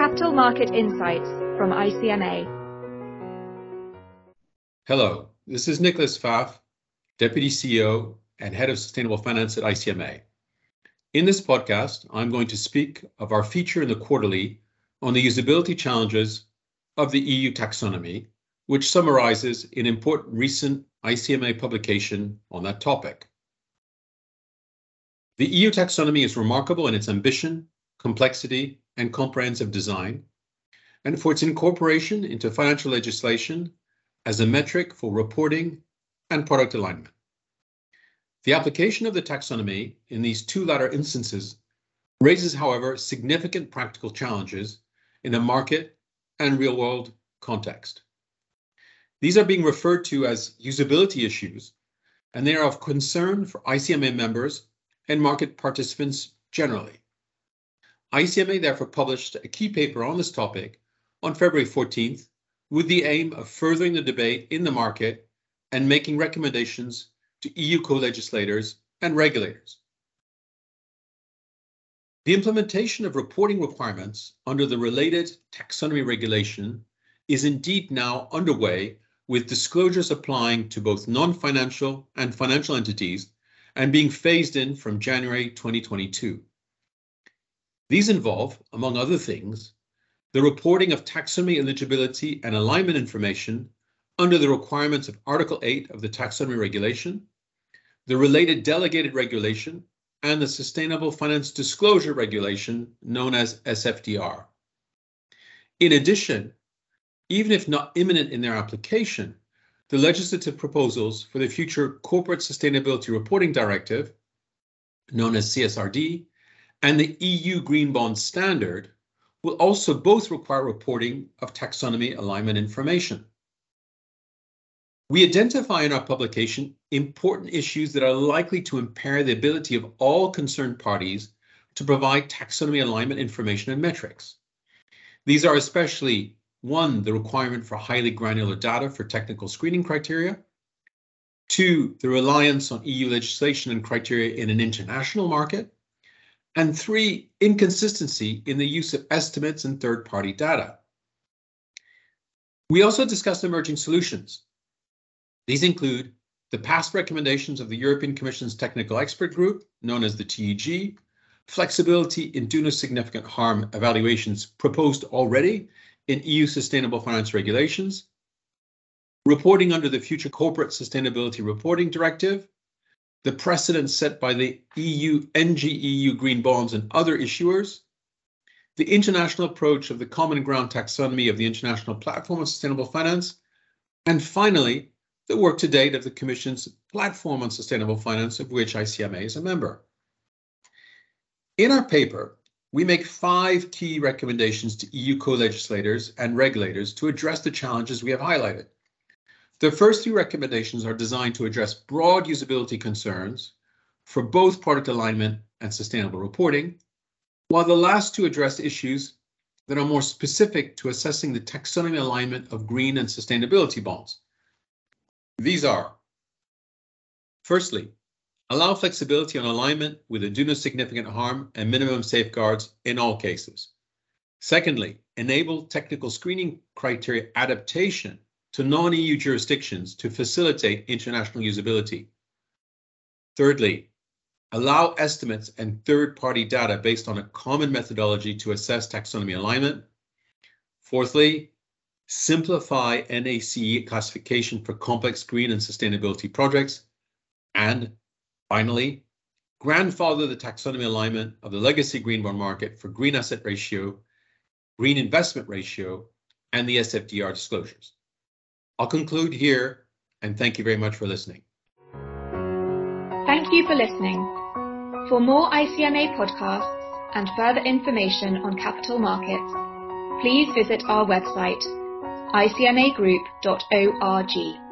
Capital Market Insights from ICMA. Hello, this is Nicholas Pfaff, Deputy CEO and Head of Sustainable Finance at ICMA. In this podcast, I'm going to speak of our feature in the quarterly on the usability challenges of the EU taxonomy, which summarizes an important recent ICMA publication on that topic. The EU taxonomy is remarkable in its ambition, complexity, and comprehensive design, and for its incorporation into financial legislation as a metric for reporting and product alignment. The application of the taxonomy in these two latter instances raises, however, significant practical challenges in a market and real-world context. These are being referred to as usability issues, and they are of concern for ICMA members and market participants generally. ICMA therefore published a key paper on this topic on February 14th with the aim of furthering the debate in the market and making recommendations to EU co-legislators and regulators. The implementation of reporting requirements under the related taxonomy regulation is indeed now underway with disclosures applying to both non-financial and financial entities and being phased in from January 2022. These involve, among other things, the reporting of taxonomy eligibility and alignment information under the requirements of Article 8 of the Taxonomy Regulation, the related delegated regulation, and the Sustainable Finance Disclosure Regulation, known as SFDR. In addition, even if not imminent in their application, the legislative proposals for the future Corporate Sustainability Reporting Directive, known as CSRD, and the EU Green Bond Standard will also both require reporting of taxonomy alignment information. We identify in our publication important issues that are likely to impair the ability of all concerned parties to provide taxonomy alignment information and metrics. These are especially one, the requirement for highly granular data for technical screening criteria, two, the reliance on EU legislation and criteria in an international market, and three, inconsistency in the use of estimates and third-party data. We also discussed emerging solutions. These include the past recommendations of the European Commission's Technical Expert Group, known as the TEG, flexibility in do no significant harm evaluations proposed already in EU Sustainable Finance Regulations, reporting under the future Corporate Sustainability Reporting Directive, the precedent set by the EU NGEU green bonds and other issuers, the international approach of the Common Ground Taxonomy of the International Platform of Sustainable Finance, and finally, the work to date of the Commission's Platform on Sustainable Finance, of which ICMA is a member. In our paper, we make five key recommendations to EU co-legislators and regulators to address the challenges we have highlighted. The first three recommendations are designed to address broad usability concerns for both product alignment and sustainable reporting, while the last two address issues that are more specific to assessing the taxonomy alignment of green and sustainability bonds. These are, firstly, allow flexibility on alignment with a do no significant harm and minimum safeguards in all cases. Secondly, enable technical screening criteria adaptation to non-EU jurisdictions to facilitate international usability. Thirdly, allow estimates and third-party data based on a common methodology to assess taxonomy alignment. Fourthly, simplify NACE classification for complex green and sustainability projects. And finally, grandfather the taxonomy alignment of the legacy green bond market for green asset ratio, green investment ratio, and the SFDR disclosures. I'll conclude here and thank you very much for listening. Thank you for listening. For more ICMA podcasts and further information on capital markets, please visit our website icmagroup.org.